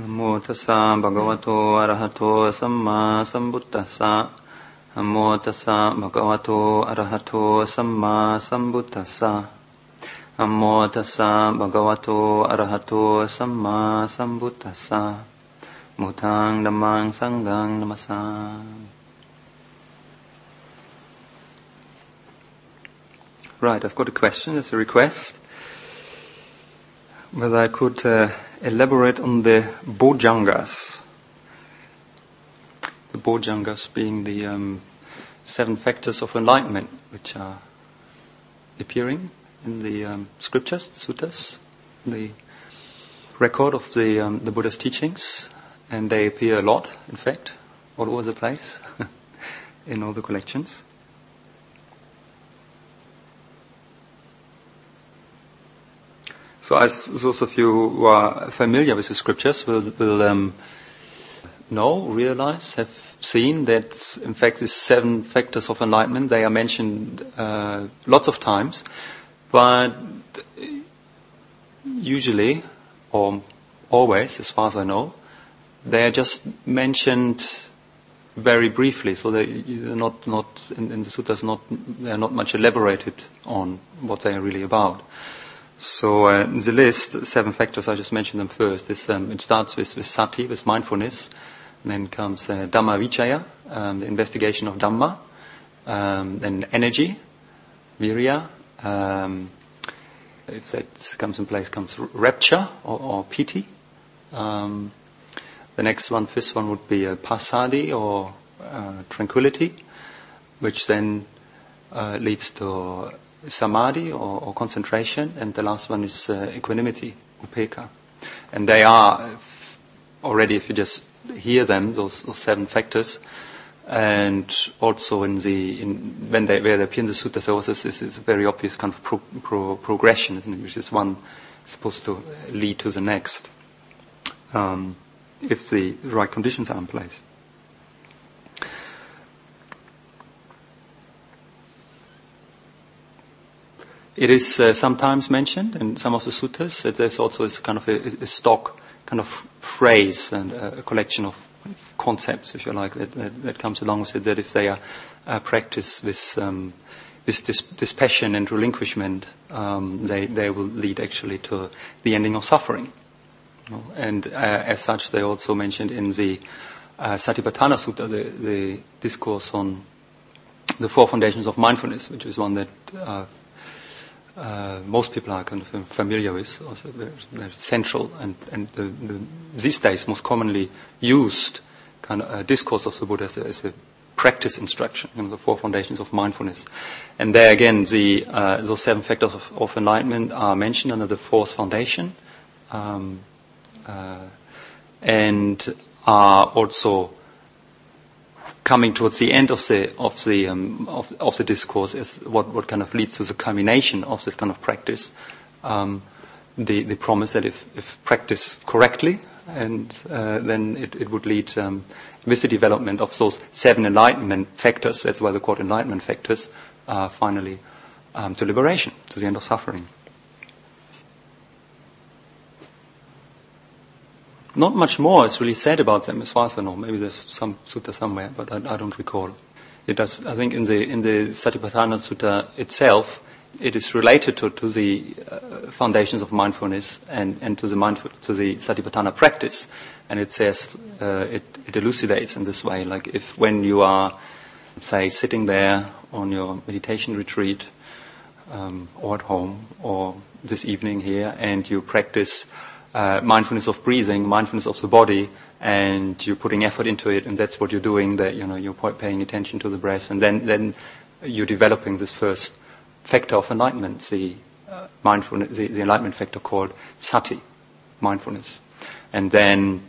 นะโมตัสสะภะคะวะโตอะระหะโตสัมมาสัมพุทธัสสะนะโมตัสสะภะคะวะโตอะระหะโตสัมมาสัมพุทธัสสะนะโมตัสสะภะคะวะโตอะระหะโตสัมมาสัมพุทธัสสะมุทังธัมมังสังฆังนัมสสามิ Right, I've got a question, it's a request. Whether I could uh, elaborate on the Bojjhangas. The Bojjhangas being the um, seven factors of enlightenment, which are appearing in the um, scriptures, suttas, the record of the, um, the Buddha's teachings, and they appear a lot, in fact, all over the place, in all the collections. So, as those of you who are familiar with the scriptures will, will um, know, realize, have seen that, in fact, these seven factors of enlightenment they are mentioned uh, lots of times, but usually, or always, as far as I know, they are just mentioned very briefly. So they are not not in, in the suttas not they are not much elaborated on what they are really about. So uh, the list, seven factors, I just mentioned them first. This, um, it starts with, with sati, with mindfulness. then comes uh, dhamma vichaya, um, the investigation of dhamma. Um, then energy, virya. Um, if that comes in place, comes rapture or, or piti. Um, the next one, fifth one, would be uh, passaddhi or uh, tranquility, which then uh, leads to samadhi or, or, concentration, and the last one is uh, equanimity, upekkha. And they are already, if you just hear them, those, those seven factors, and also in the in, when they where they appear in the suttas, also this is a very obvious kind of pro, pro, progression, isn't it? Which is one supposed to lead to the next, um, if the right conditions are in place. It is uh, sometimes mentioned in some of the suttas that there's also this kind of a, a stock kind of phrase and a collection of concepts, if you like, that, that, that comes along with it. That if they are uh, practiced with um, with this, this, passion and relinquishment, um, they they will lead actually to the ending of suffering. You know? And uh, as such, they also mentioned in the uh, Satipatthana Sutta, the, the discourse on the four foundations of mindfulness, which is one that uh, uh, most people are kind of familiar with, also they're, they're central and, and the, the, these days most commonly used kind of uh, discourse of the Buddha as a, as a practice instruction, you know, the four foundations of mindfulness. And there again, the, uh, those seven factors of, of, enlightenment are mentioned under the fourth foundation, um, uh, and are also coming towards the end of the of the um, of, of, the discourse is what, what kind of leads to the culmination of this kind of practice. Um, the the promise that if, if practiced correctly, and uh, then it, it would lead um, with the development of those seven enlightenment factors. That's why they're called enlightenment factors. Uh, finally, um, to liberation, to the end of suffering. Not much more is really said about them, as far as I know. Maybe there's some sutta somewhere, but I, I don't recall. It does. I think in the in the Satipatthana Sutta itself, it is related to, to the uh, foundations of mindfulness and, and to the mindful, to the Satipatthana practice, and it says uh, it, it elucidates in this way. Like if when you are, say, sitting there on your meditation retreat, um, or at home, or this evening here, and you practice uh, mindfulness of breathing, mindfulness of the body, and you're putting effort into it, and that's what you're doing. That you know you're paying attention to the breath, and then then you're developing this first factor of enlightenment, the uh, mindfulness, the, the, enlightenment factor called sati, mindfulness, and then.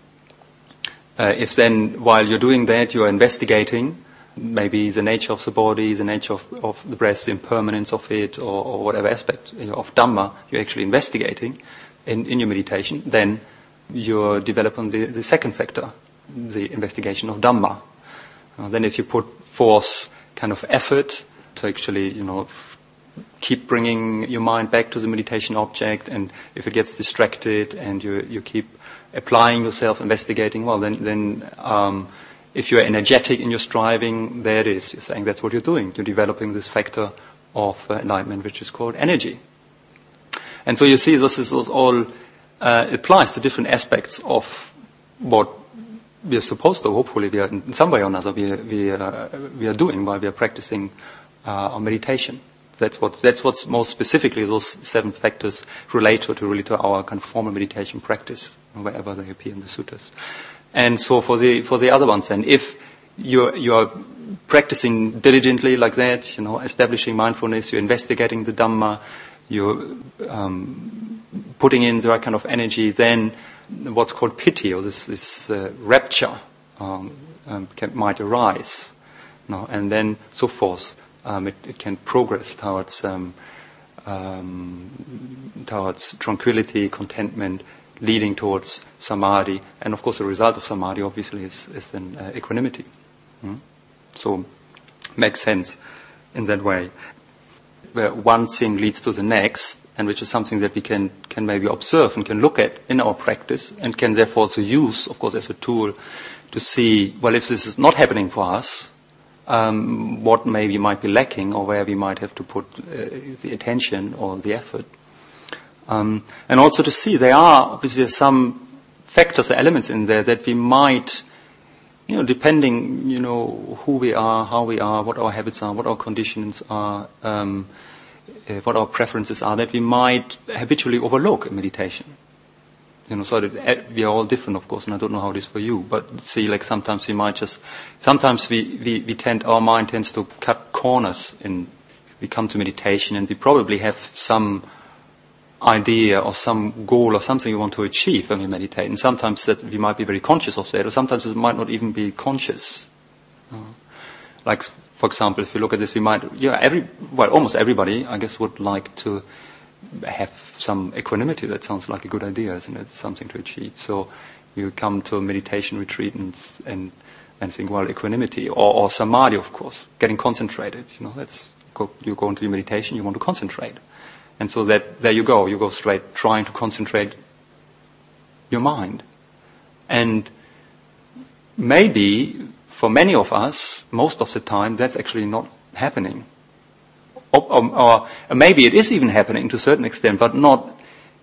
Uh, if then, while you're doing that, you're investigating maybe the nature of the body, the nature of, of the breath, the impermanence of it, or, or whatever aspect you know, of Dhamma you're actually investigating, in, in your meditation, then you're developing the, the second factor, the investigation of Dhamma. Uh, then if you put forth kind of effort to actually, you know, f- keep bringing your mind back to the meditation object, and if it gets distracted, and you you keep applying yourself, investigating, well, then then um, if you're energetic in your striving, there it is. You're saying that's what you're doing. You're developing this factor of uh, enlightenment, which is called energy. And so you see, this is all uh, applies to different aspects of what we are supposed to. Hopefully, we are in some way or another we we are, we are doing while we are practicing uh, our meditation. That's what that's what's most specifically those seven factors relate to, to really to our kind of formal meditation practice, wherever they appear in the sutras. And so for the for the other ones, then, if you're you're practicing diligently like that, you know, establishing mindfulness, you're investigating the Dhamma, you're um, putting in the right kind of energy, then what's called piti or this, this uh, rapture, um, um, can, might arise. And then so forth. Um, it, it, can progress towards, um, towards tranquility, contentment, leading towards samadhi. And of course, the result of samadhi, obviously, is, is then uh, equanimity. Hmm? So, makes sense in that way. Where one thing leads to the next, and which is something that we can, can maybe observe and can look at in our practice, and can therefore also use, of course, as a tool to see, well, if this is not happening for us, um, what maybe might be lacking or where we might have to put uh, the attention or the effort. Um, and also to see there are obviously some factors or elements in there that we might you know, depending, you know, who we are, how we are, what our habits are, what our conditions are, um, uh, what our preferences are, that we might habitually overlook meditation. You know, so that uh, we are all different, of course, and I don't know how it is for you, but see, like sometimes we might just, sometimes we, we, we tend, our mind tends to cut corners in, we come to meditation and we probably have some idea or some goal or something we want to achieve when we meditate. And sometimes that we might be very conscious of that, or sometimes it might not even be conscious. Uh, like, for example, if you look at this, we might, yeah, every, well, almost everybody, I guess, would like to have some equanimity. That sounds like a good idea, isn't it? Something to achieve. So you come to a meditation retreat and, and, and think, well, equanimity, or, or samadhi, of course, getting concentrated. You know, that's, you go into meditation, you want to concentrate. And so that there you go, you go straight trying to concentrate your mind. And maybe for many of us, most of the time, that's actually not happening. Or, or, or, maybe it is even happening to a certain extent, but not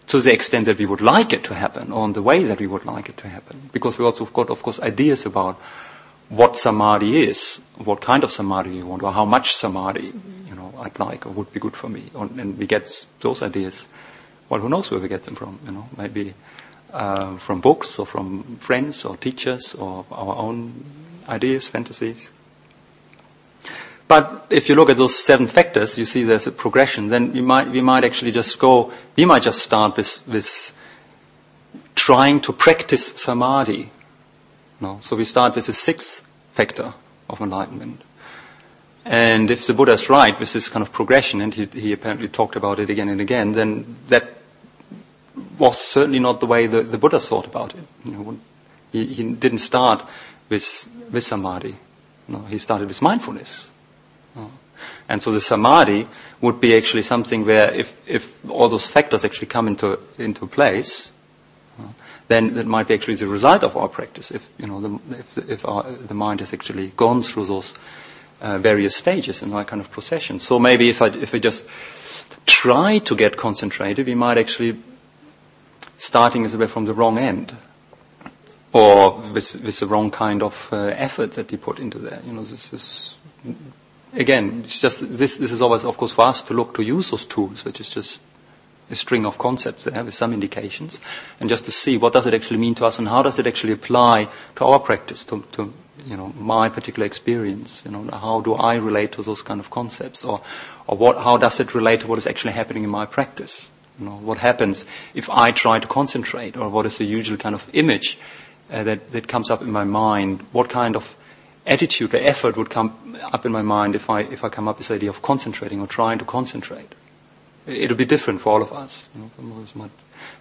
to the extent that we would like it to happen, or in the way that we would like it to happen. Because we also have got, of course, ideas about what samadhi is, what kind of samadhi you want, or how much samadhi you know I'd like or would be good for me. And we get those ideas. Well, who knows where we get them from? You know, maybe uh, from books or from friends or teachers or our own ideas, fantasies. But if you look at those seven factors, you see there's a progression. Then we might we might actually just go. We might just start with with trying to practice samadhi. No, so we start with the sixth factor of enlightenment. And if the Buddha is right with this kind of progression, and he, he, apparently talked about it again and again, then that was certainly not the way the, the Buddha thought about it. You know, he, he, didn't start with, with samadhi. No, he started with mindfulness. No. And so the samadhi would be actually something where if, if all those factors actually come into, into place, then that might be actually the result of our practice. If, you know, the, if, if our, the mind has actually gone through those uh, various stages in that kind of procession. So maybe if I, if I just try to get concentrated, we might actually starting as it were from the wrong end, or with, with the wrong kind of uh, effort that we put into there. You know, this is again, it's just this. This is always, of course, for us to look to use those tools, which is just a string of concepts there with some indications, and just to see what does it actually mean to us and how does it actually apply to our practice, to, to you know, my particular experience. You know, how do I relate to those kind of concepts, or, or what, how does it relate to what is actually happening in my practice? You know, what happens if I try to concentrate, or what is the usual kind of image uh, that that comes up in my mind? What kind of attitude or effort would come up in my mind if I if I come up with this idea of concentrating or trying to concentrate? It'll be different for all of us.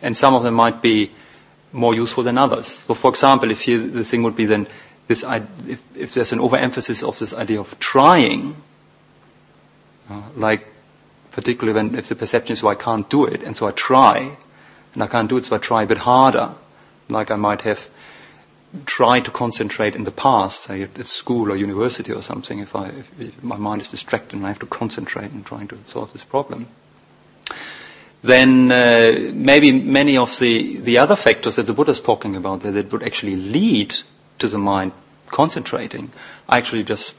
And some of them might be more useful than others. So, for example, if the thing would be then this, if, if there's an overemphasis of this idea of trying, uh, like particularly when if the perception is, so I can't do it, and so I try, and I can't do it, so I try a bit harder, like I might have tried to concentrate in the past, say at, at school or university or something, if, I, if, if my mind is distracted and I have to concentrate in trying to solve this problem then uh, maybe many of the, the other factors that the Buddha is talking about that, that would actually lead to the mind concentrating are actually just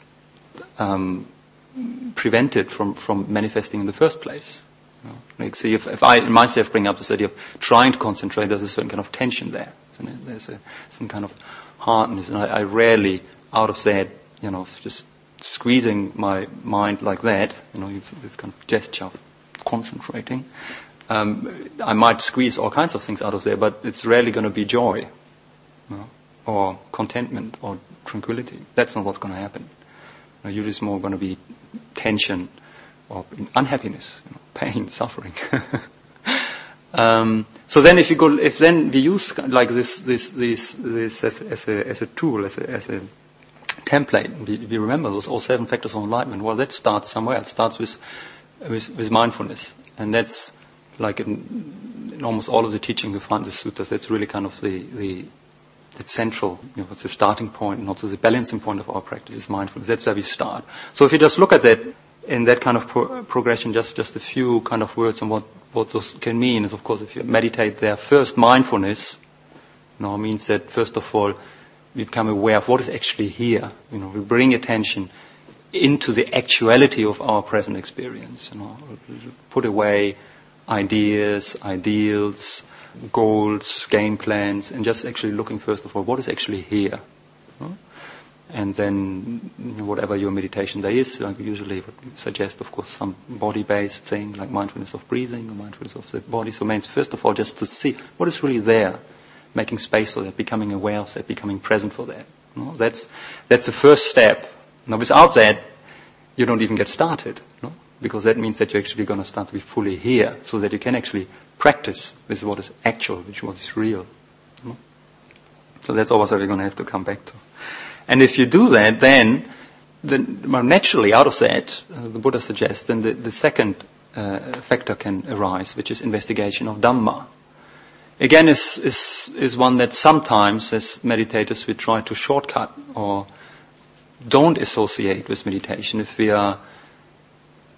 um, prevented from, from manifesting in the first place. Like, see, if, if I myself bring up this idea of trying to concentrate, there's a certain kind of tension there. There's a, some kind of hardness, and I, I rarely, out of that, you know, just squeezing my mind like that, you know, this kind of gesture of concentrating, um, I might squeeze all kinds of things out of there, but it's rarely going to be joy, you know, or contentment, or tranquility. That's not what's going to happen. You know, usually it's more going to be tension, or unhappiness, you know, pain, suffering. um, so then, if you go, if then we use like this, this, this, this as, as, a, as a tool, as a, as a template, we, we remember those all seven factors of enlightenment. Well, that starts somewhere. It starts with, with, with mindfulness, and that's like in, in, almost all of the teaching find the sutras, that's really kind of the, the, the central, you know, it's the starting point and also the balancing point of our practice is mindfulness. That's where we start. So if you just look at that in that kind of pro- progression, just, just a few kind of words on what, what those can mean is, of course, if you meditate there, first mindfulness, you know, means that first of all, we become aware of what is actually here. You know, we bring attention into the actuality of our present experience. You know, put away ideas, ideals, goals, game plans, and just actually looking first of all, what is actually here? Hmm? And then whatever your meditation there is, I usually suggest, of course, some body-based thing like mindfulness of breathing or mindfulness of the body. So means first of all just to see what is really there, making space for that, becoming aware of that, becoming present for that. Hmm? That's that's the first step. Now, without that, you don't even get started because that means that you're actually going to start to be fully here, so that you can actually practice with what is actual, which what is real. So that's always what we're going to have to come back to. And if you do that, then, then well, naturally out of that, uh, the Buddha suggests, then the, the second uh, factor can arise, which is investigation of Dhamma. Again, is, is, is one that sometimes, as meditators, we try to shortcut or don't associate with meditation if we are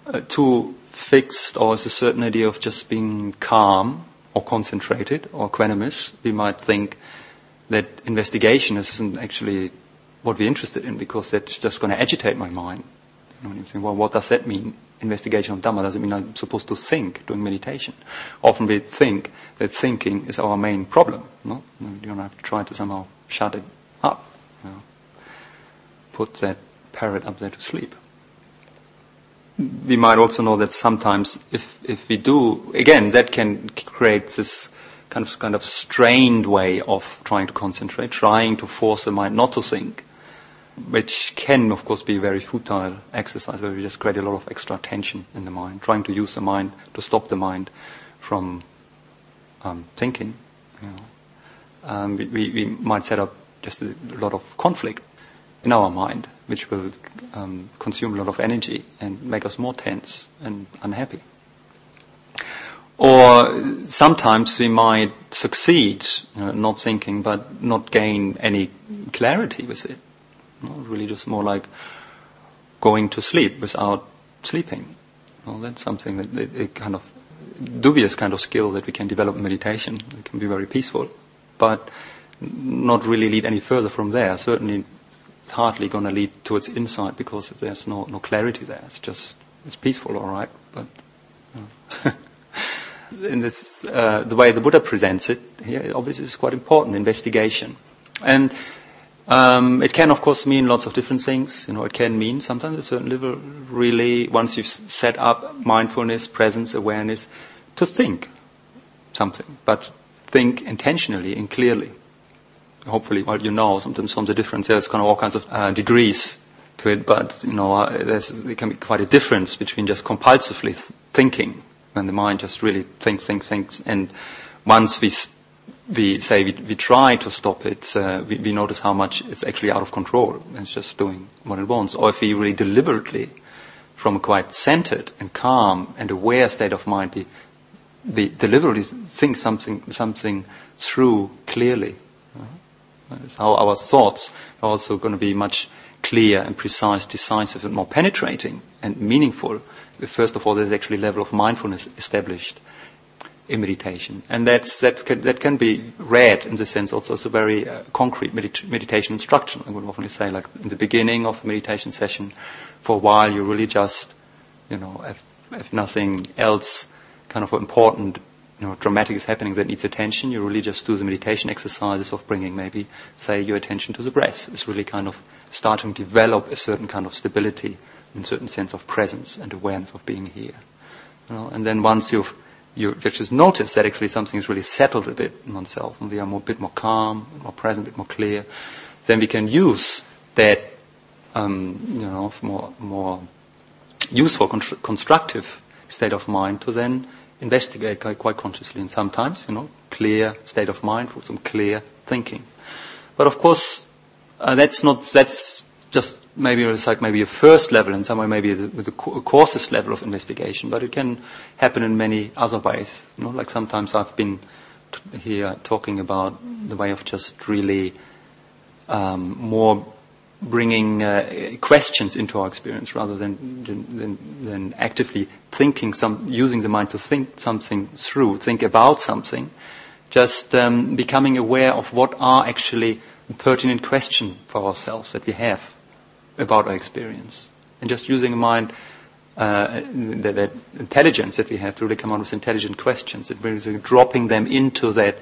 Uh, too fixed or is a certain idea of just being calm or concentrated or equanimous, we might think that investigation isn't actually what we're interested in because that's just going to agitate my mind. You know, you think, well, what does that mean? Investigation of Dhamma doesn't mean I'm supposed to think during meditation? Often we think that thinking is our main problem. No? You don't have to try to somehow shut it up. You know? Put that parrot up there to sleep we might also know that sometimes if, if we do, again, that can create this kind of, kind of strained way of trying to concentrate, trying to force the mind not to think, which can, of course, be a very futile exercise where we just create a lot of extra tension in the mind, trying to use the mind to stop the mind from um, thinking. You know. um, we, we, we might set up just a lot of conflict in our mind which will um, consume a lot of energy and make us more tense and unhappy. Or sometimes we might succeed, you know, not thinking, but not gain any clarity with it. You really just more like going to sleep without sleeping. Well, that's something that a kind of dubious kind of skill that we can develop in meditation. It can be very peaceful, but not really lead any further from there. Certainly hardly going to lead towards insight because there's no, no clarity there. It's just, it's peaceful, all right, but. in this, uh, the way the Buddha presents it, obviously is quite important, investigation. And um, it can, of course, mean lots of different things. You know, it can mean sometimes a certain level, really, once you've set up mindfulness, presence, awareness, to think something, but think intentionally and clearly hopefully, well, you know sometimes from the difference, there's kind of all kinds of uh, degrees to it, but, you know, uh, there can be quite a difference between just compulsively thinking, when the mind just really thinks, thinks, thinks, and once we, we say we, we try to stop it, uh, we, we notice how much it's actually out of control. And it's just doing what it wants. Or if we really deliberately from a quite centered and calm and aware state of mind, be deliberately think something, something through clearly. Uh, how our thoughts are also going to be much clear and precise, decisive, and more penetrating and meaningful. First of all, there's actually a level of mindfulness established in meditation. And that's, that, can, that can be read in the sense also as a very uh, concrete medit- meditation instruction. I would often say, like in the beginning of a meditation session, for a while you really just, you know, if nothing else kind of important, know, dramatic is happening that needs attention, you really just do the meditation exercises of bringing maybe, say, your attention to the breath. It's really kind of starting to develop a certain kind of stability, a certain sense of presence and awareness of being here. You know, and then once you've you just notice that actually something is really settled a bit in oneself, and we are a bit more calm, more present, a bit more clear, then we can use that, um, you know, more, more useful, constructive state of mind to then investigate quite consciously, and sometimes, you know, clear state of mind for some clear thinking. But of course, uh, that's not, that's just maybe it's like maybe a first level in some way, maybe with a coarsest level of investigation, but it can happen in many other ways. You know, like sometimes I've been t- here talking about the way of just really um, more bringing uh, questions into our experience rather than, than, than actively thinking some, using the mind to think something through, think about something, just um, becoming aware of what are actually pertinent questions for ourselves that we have about our experience. And just using a mind, uh, that, intelligence that we have to really come up with intelligent questions, and really dropping them into that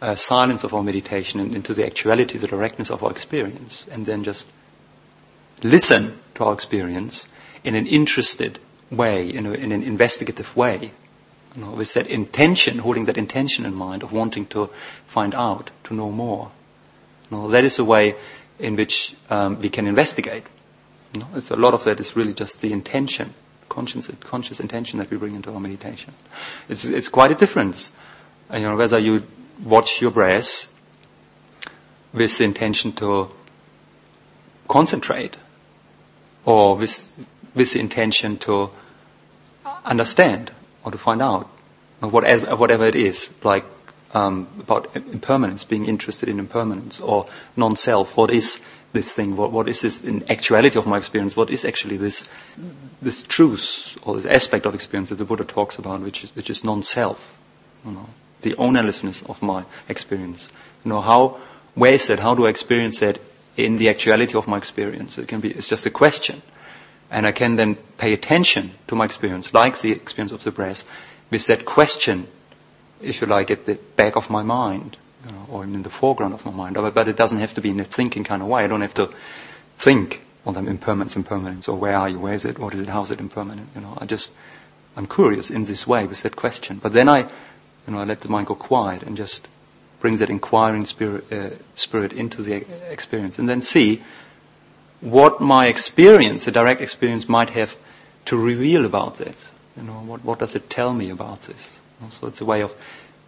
uh, silence of our meditation and into the actuality, the directness of our experience, and then just listen to our experience in an interested way, in, a, in an investigative way, you know, with that intention, holding that intention in mind of wanting to find out, to know more. You know, that is a way in which um, we can investigate. You know, it's a lot of that is really just the intention, conscious, conscious intention that we bring into our meditation. It's, it's quite a difference. You know, whether you watch your breath with the intention to concentrate or with, with the intention to understand or to find out whatever, whatever it is, like um, about impermanence, being interested in impermanence or non-self. What is this thing? What, what is this in actuality of my experience? What is actually this this truth or this aspect of experience that the Buddha talks about, which is which is non-self? You know, the ownerlessness of my experience. You know how where is that? How do I experience that in the actuality of my experience? It can be. It's just a question, and I can then pay attention to my experience, like the experience of the breath, with that question if you like, at the back of my mind, you know, or in the foreground of my mind. But it doesn't have to be in a thinking kind of way. I don't have to think on them impermanence, impermanence, or where are you, where is it, what is it, how is it impermanent? You know, I just, I'm curious in this way with that question. But then I, you know, I let the mind go quiet and just brings that inquiring spirit, uh, spirit into the experience, and then see what my experience, the direct experience, might have to reveal about this. You know, what, what does it tell me about this? So it's a way of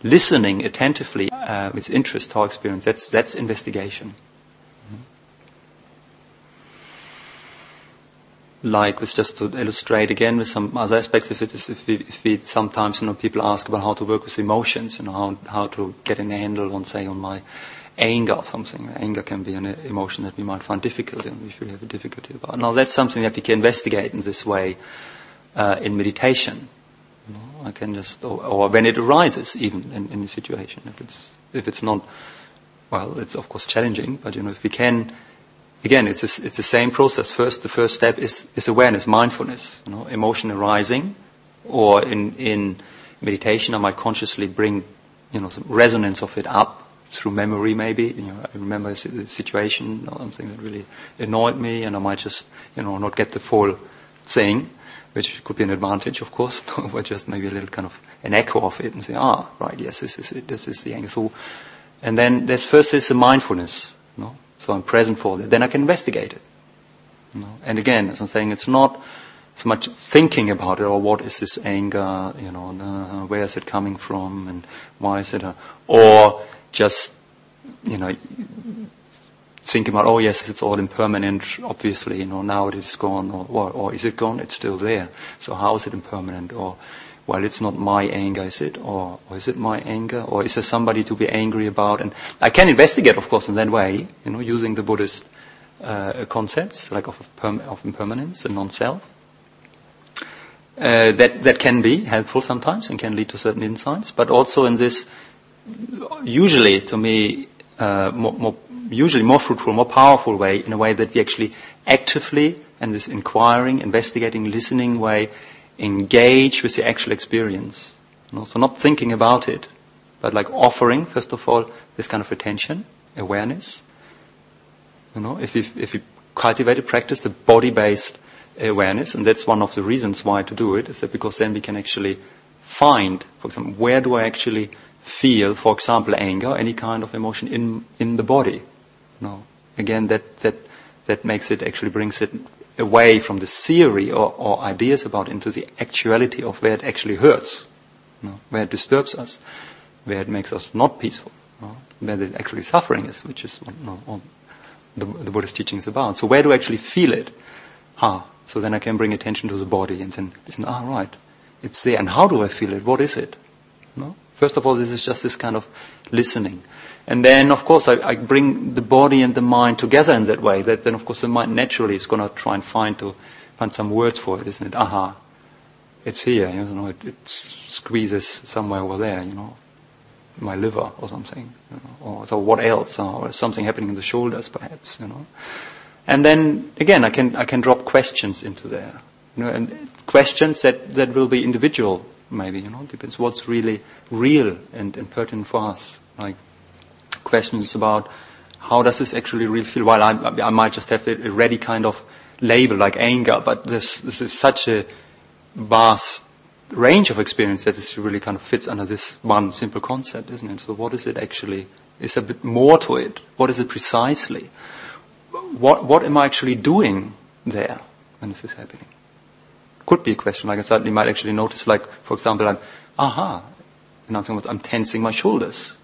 listening attentively uh, with interest to our experience. That's, that's investigation. Like with just to illustrate again with some other aspects, of it is, if we, if we sometimes, you know, people ask about how to work with emotions, you know, how, how to get a handle on, say, on my anger or something. Anger can be an emotion that we might find difficult and we should have a difficulty about. Now that's something that we can investigate in this way uh, in meditation. I can just, or, or when it arises, even in, in a situation, if it's if it's not, well, it's of course challenging, but you know, if we can, again, it's a, it's the same process. First, the first step is is awareness, mindfulness. You know, emotion arising, or in in meditation, I might consciously bring, you know, some resonance of it up through memory, maybe. You know, I remember a situation or something that really annoyed me, and I might just, you know, not get the full thing which could be an advantage, of course, or just maybe a little kind of an echo of it and say, ah, right, yes, this is it, this is the angle. So, and then there's first is the mindfulness? So I'm present for it. Then I can investigate it. You know? And again, as I'm saying, it's not so much thinking about it, or what is this anger, you know, uh, where is it coming from, and why is it, uh, or just, you know, thinking about, oh yes, it's all impermanent, obviously, you know, now it is gone, or, or, or is it gone? It's still there. So how is it impermanent? Or, well, it's not my anger, is it? Or, or is it my anger? Or is there somebody to be angry about? And I can investigate, of course, in that way, you know, using the Buddhist uh, concepts, like of, of impermanence and non-self. Uh, that, that can be helpful sometimes and can lead to certain insights, but also in this, usually to me, uh, more, more, usually more fruitful, more powerful way, in a way that we actually actively, and this inquiring, investigating, listening way, engage with the actual experience. You know, so not thinking about it, but like offering, first of all, this kind of attention, awareness. You know, if you if you cultivate a practice, the body-based awareness, and that's one of the reasons why to do it, is that because then we can actually find, for example, where do I actually feel, for example, anger, any kind of emotion in in the body. You know, again, that that that makes it actually brings it away from the theory or, or, ideas about into the actuality of where it actually hurts, you know, where it disturbs us, where it makes us not peaceful, you know, where the actually suffering is, which is what you know, the, the Buddhist teaching is about. So where do I actually feel it? Ah, so then I can bring attention to the body and then listen, ah, right, it's there. And how do I feel it? What is it? Know? First of all, this is just this kind of listening. And then, of course, I, I, bring the body and the mind together in that way. That then, of course, the mind naturally is going to try and find to find some words for it, isn't it? Aha, it's here. You know, it, it squeezes somewhere over there. You know, my liver or something. You know, or so what else? Or something happening in the shoulders, perhaps. You know. And then again, I can I can drop questions into there. You know, and questions that that will be individual, maybe. You know, depends what's really real and, and pertinent for us. Like questions about how does this actually really feel. While I, I might just have a ready kind of label like anger, but this, this is such a vast range of experience that this really kind of fits under this one simple concept, isn't it? So what is it actually? Is a bit more to it. What is it precisely? What, what am I actually doing there when this is happening? Could be a question. Like I suddenly might actually notice, like, for example, I'm, aha, and I'm tensing my shoulders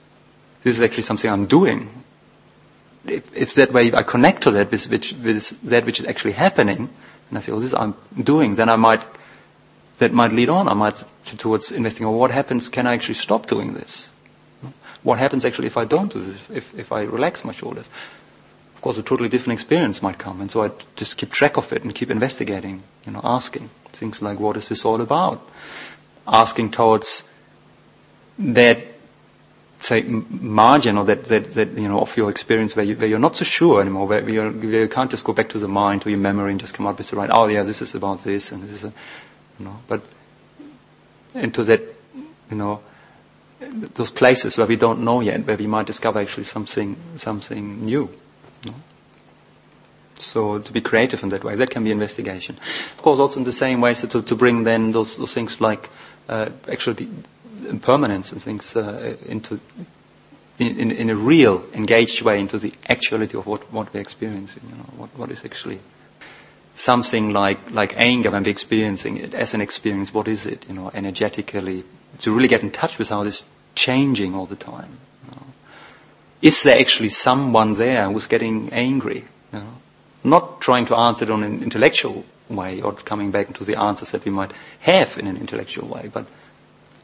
this is actually something I'm doing. If, if that way I connect to that with, which, with that which is actually happening, and I say, "Oh, this I'm doing," then I might that might lead on. I might towards investing. Well, what happens? Can I actually stop doing this? What happens actually if I don't do this? If if I relax my shoulders? Of course, a totally different experience might come, and so I just keep track of it and keep investigating. You know, asking things like, "What is this all about?" Asking towards that say margin or that, that, that you know of your experience where, you, where you're not so sure anymore, where, you're, where you can't just go back to the mind or your memory and just come up with the right, oh yeah, this is about this and this is, a, you know, but into that, you know, those places where we don't know yet, where we might discover actually something, something new. You know? So to be creative in that way, that can be investigation. Of course, also in the same way, so to, to bring then those, those things like uh, actually impermanence and things uh, into in, in, in, a real, engaged way into the actuality of what, what we're experiencing. You know, what, what is actually something like like anger when we're experiencing it as an experience. What is it? You know, energetically to really get in touch with how this changing all the time. You know. Is there actually someone there who's getting angry? You know? Not trying to answer it on an intellectual way or coming back to the answers that we might have in an intellectual way, but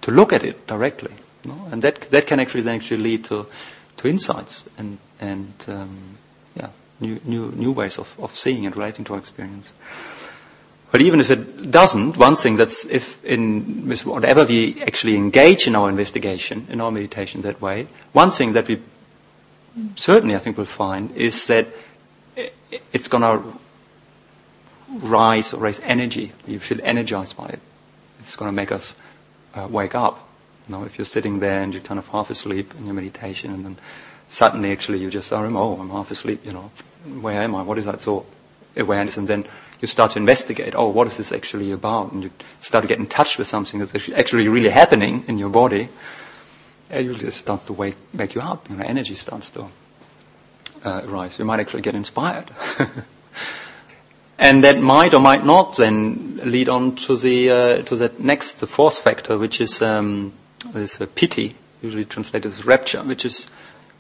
to look at it directly. And that, that can actually then actually lead to, to insights and, and um, yeah, new, new, new ways of, of seeing and relating to our experience. But even if it doesn't, one thing that's if in whatever we actually engage in our investigation, in our meditation that way, one thing that we certainly I think will find is that it's going to rise or raise energy. You feel energized by it. It's going to make us uh, wake up. You know, if you're sitting there and you're kind of half asleep in your meditation, and then suddenly actually you just are, oh, I'm half asleep. You know, where am I? What is that? So awareness, and then you start to investigate. Oh, what is this actually about? And you start to get in touch with something that's actually really happening in your body. And it just starts to wake, wake you up. You know, energy starts to uh, rise. You might actually get inspired. And that might or might not then lead on to the uh, to that next, the fourth factor, which is um, this uh, piti, usually translated as rapture, which is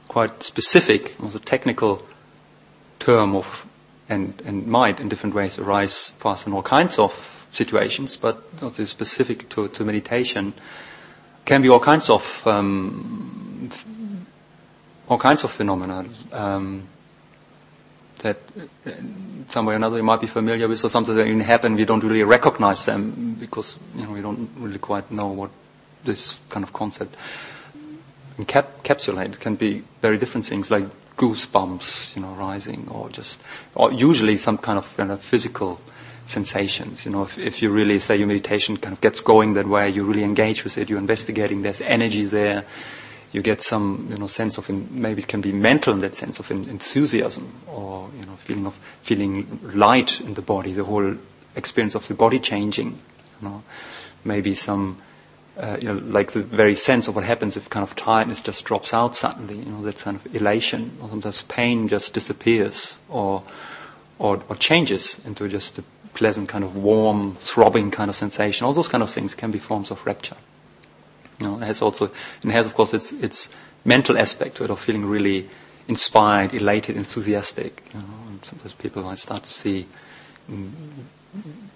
quite specific, also technical term of, and, and might in different ways arise for us in all kinds of situations, but not specific to, to meditation, can be all kinds of um, all kinds of phenomena um, that uh, in some way or another you might be familiar with, or something that even happen, we don't really recognize them because you know we don't really quite know what this kind of concept encapsulate. It can be very different things like goosebumps, you know, rising, or just, or usually some kind of you know, physical sensations. You know, if, if you really say your meditation kind of gets going that way, you really engage with it, you're investigating, there's energy there, you get some, you know, sense of, in, maybe it can be mental in that sense of in, enthusiasm or, you know, feeling of, feeling light in the body, the whole experience of the body changing, you know, maybe some, uh, you know, like the very sense of what happens if kind of tiredness just drops out suddenly, you know, that kind of elation, or sometimes pain just disappears, or, or, or changes into just a pleasant kind of warm, throbbing kind of sensation. All those kind of things can be forms of rapture. You know, it has also, it has of course its, its mental aspect to it of feeling really inspired, elated, enthusiastic. You know, sometimes people might start to see mm,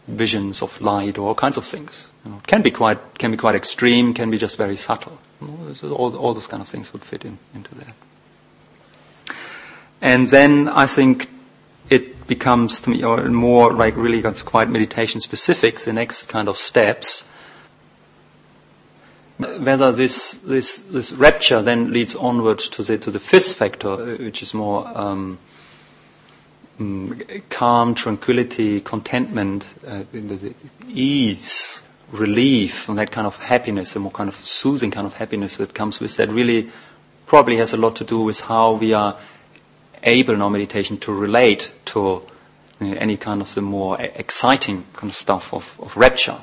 visions of light or all kinds of things. You know, it can be quite, can be quite extreme, can be just very subtle. You know, all, all those kind of things would fit in, into that. And then I think it becomes to me or more like really quite meditation specific, the next kind of steps. Whether this, this, this rapture then leads onward to the, to the fifth factor, which is more um, mm, calm, tranquility, contentment, uh, ease, relief, and that kind of happiness, a more kind of soothing kind of happiness that comes with that really probably has a lot to do with how we are able in our meditation to relate to you know, any kind of the more exciting kind of stuff of, of rapture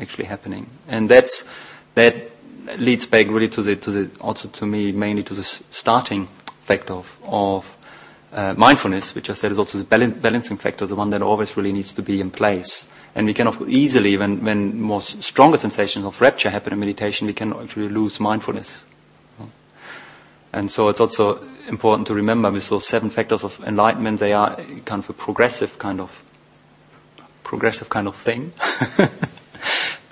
actually happening. And that's, that leads back really to the, to the, also to me, mainly to the starting factor of, of uh, mindfulness, which I said is also the balancing factor, the one that always really needs to be in place. And we can easily, when, when more stronger sensations of rapture happen in meditation, we can actually lose mindfulness. And so it's also important to remember with those seven factors of enlightenment, they are kind of a progressive kind of progressive kind of thing.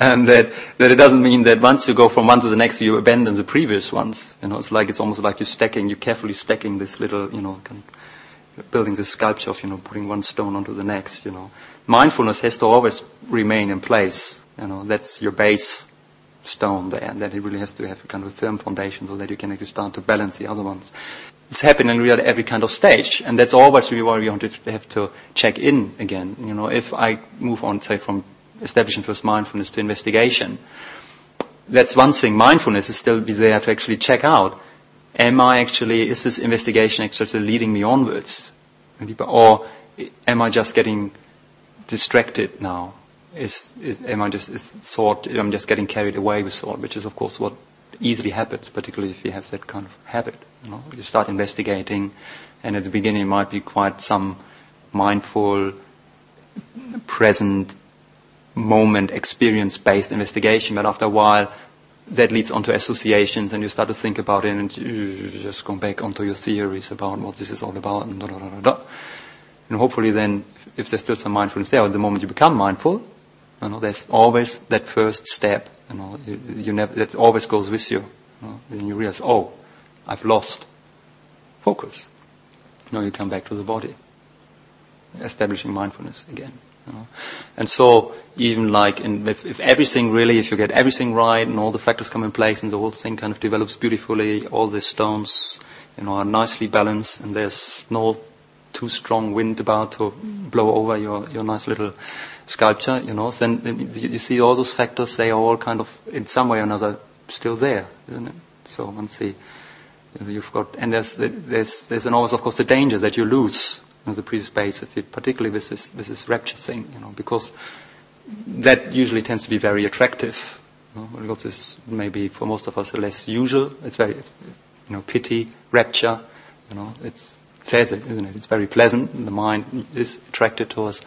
and that, that it doesn't mean that once you go from one to the next, you abandon the previous ones. You know, it's like, it's almost like you're stacking, you're carefully stacking this little, you know, kind of building this sculpture of, you know, putting one stone onto the next, you know. Mindfulness has to always remain in place. You know, that's your base stone there, and that it really has to have a kind of a firm foundation so that you can actually start to balance the other ones it's happening really at every kind of stage, and that's always really we want to have to check in again. You know, if I move on, say, from establishing first mindfulness to investigation, that's one thing. Mindfulness is still be there to actually check out: Am I actually is this investigation actually leading me onwards, or am I just getting distracted now? Is, is am I just is thought? I'm just getting carried away with thought, which is of course what easily happens, particularly if you have that kind of habit. You, know, you start investigating, and at the beginning it might be quite some mindful, present, moment, experience-based investigation, but after a while that leads onto associations and you start to think about it and you just go back onto your theories about what this is all about and da da da da. And hopefully then, if there's still some mindfulness there, the moment you become mindful, you know, there's always that first step. You know, you, you never, that always goes with you. you know, then you realize, oh, I've lost focus. Now you come back to the body, establishing mindfulness again. And so, even like, in, if, if everything really, if you get everything right and all the factors come in place and the whole thing kind of develops beautifully, all the stones, you know, are nicely balanced and there's no too strong wind about to blow over your, your nice little sculpture, you know, then you see all those factors, they are all kind of, in some way or another, still there, isn't it? So once the You've got, and there's, there's, there's an always, of course, the danger that you lose in the pre-space, particularly with this, with this rapture thing, you know, because that usually tends to be very attractive. You know, because it's maybe for most of us less usual. It's very, you know, piti, rapture, you know, it's, it says it, isn't it? It's very pleasant, the mind is attracted towards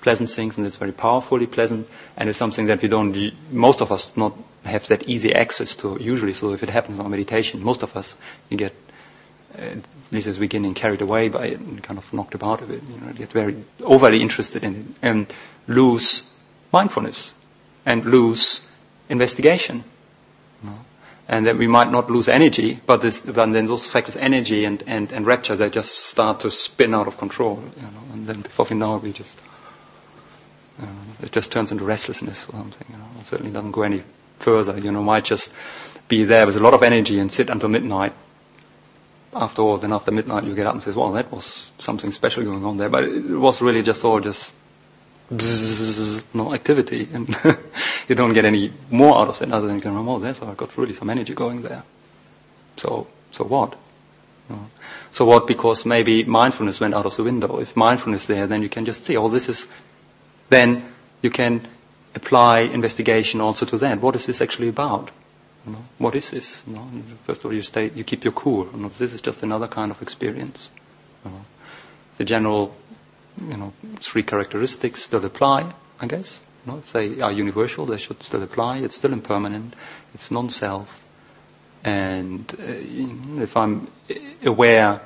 pleasant things, and it's very powerfully pleasant, and it's something that we don't, most of us not have that easy access to usually. So if it happens on meditation, most of us, you get at least as we getting carried away by it and kind of knocked about a bit, you know, get very overly interested in it and lose mindfulness and lose investigation. And that we might not lose energy, but, this, but then those factors, energy and, and, and rapture, they just start to spin out of control. You know? And then before we know it, we just, uh, it just turns into restlessness or something. You know? It certainly doesn't go any further. You know, might just be there with a lot of energy and sit until midnight. After all, then after midnight you get up and say, well, that was something special going on there. But it was really just all just bzzz, no activity. And you don't get any more out of it other than oh, there's, I got really some energy going there. So, so what? So what? Because maybe mindfulness went out of the window. If mindfulness there, then you can just see, oh, this is, then you can apply investigation also to that. What is this actually about? What is this? First of all, you stay, you keep your cool. This is just another kind of experience. The general, you know, three characteristics still apply, I guess. If they are universal, they should still apply. It's still impermanent. It's non-self. And uh, if I'm aware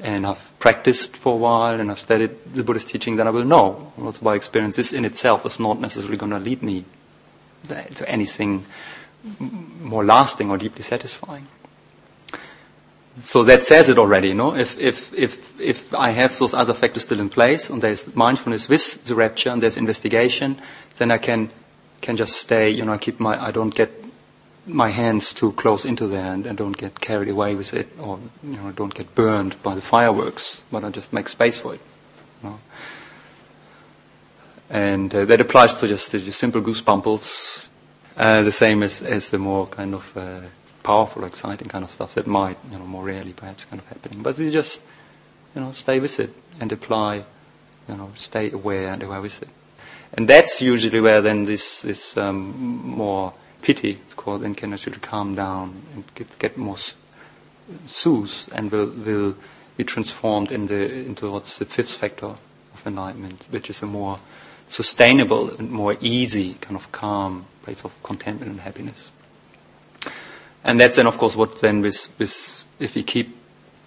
and I've practiced for a while and I've studied the Buddhist teaching, then I will know. Also by experience, this in itself is not necessarily going to lead me to anything more lasting or deeply satisfying. So that says it already, you know. If, if, if, if I have those other factors still in place and there's mindfulness with the rapture and there's investigation, then I can, can just stay, you know, I keep my, I don't get my hands too close into there and, and don't get carried away with it or, you know, don't get burned by the fireworks, but I just make space for it. You know. And uh, that applies to just, the simple goosebumples, uh, the same as, as the more kind of uh, powerful, exciting kind of stuff that might, you know, more rarely perhaps kind of happening. But we just, you know, stay with it and apply, you know, stay aware and aware with it. And that's usually where then this, this um, more piti, it's called, then can actually calm down and get, get more soothed and will, will be transformed in the, into what's the fifth factor of enlightenment, which is a more sustainable and more easy kind of calm place of contentment and happiness. And that's then, of course, what then with, with if we keep,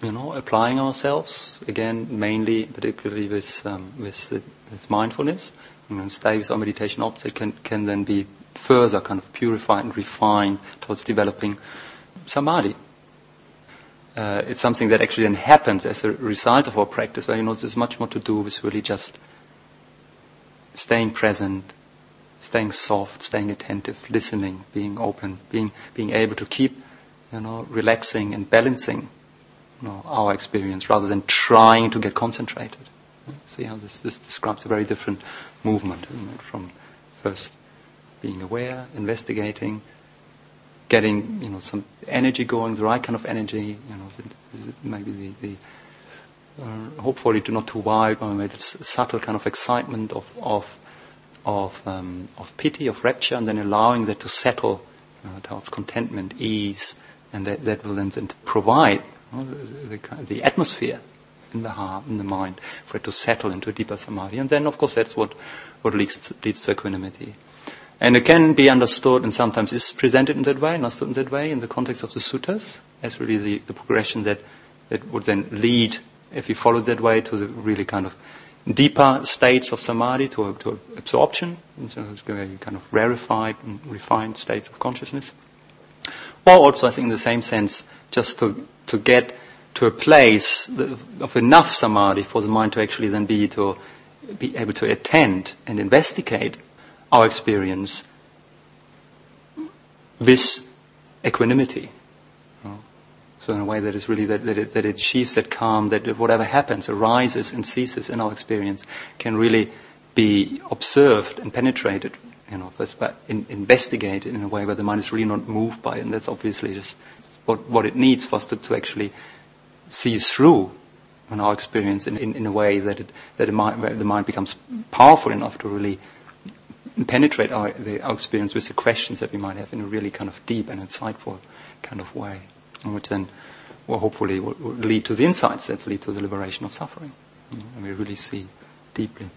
you know, applying ourselves again, mainly, particularly with um, with, with mindfulness, you know, stay with our meditation object can can then be further kind of purified and refined towards developing samadhi. Uh, it's something that actually then happens as a result of our practice, where you know there's much more to do with really just staying present, staying soft, staying attentive, listening, being open, being being able to keep, you know, relaxing and balancing, you know, our experience rather than trying to get concentrated. See how this, this describes a very different movement from first being aware, investigating, getting you know some energy going, the right kind of energy. You know, maybe the, the uh, hopefully not too wild, but maybe it's subtle kind of excitement of of of, um, of piti, of rapture, and then allowing that to settle know, towards contentment, ease, and that, that will then, then provide you know, the, the, the, atmosphere in the heart, in the mind, for it to settle into a deeper samadhi. And then, of course, that's what, what leads, to, leads to equanimity. And it can be understood, and sometimes is presented in that way, understood in that way, in the context of the suttas, as really the, the progression that, that would then lead, if you follow that way, to the really kind of deeper states of samadhi to, to absorption, so kind of rarefied and refined states of consciousness. Or also, I think in the same sense, just to, to get to a place of enough samadhi for the mind to actually then be to be able to attend and investigate our experience with equanimity. So in a way that is really that, that, it, that it achieves that calm, that whatever happens, arises and ceases in our experience, can really be observed and penetrated, you know, but in, investigated in a way where the mind is really not moved by it. And that's obviously just what, what it needs for us to, to actually see through in our experience in, in, in a way that, it, that the, mind, the mind becomes powerful enough to really penetrate our, the, our experience with the questions that we might have in a really kind of deep and insightful kind of way which then will hopefully will, will lead to the insights that lead to the liberation of suffering. And we really see deeply.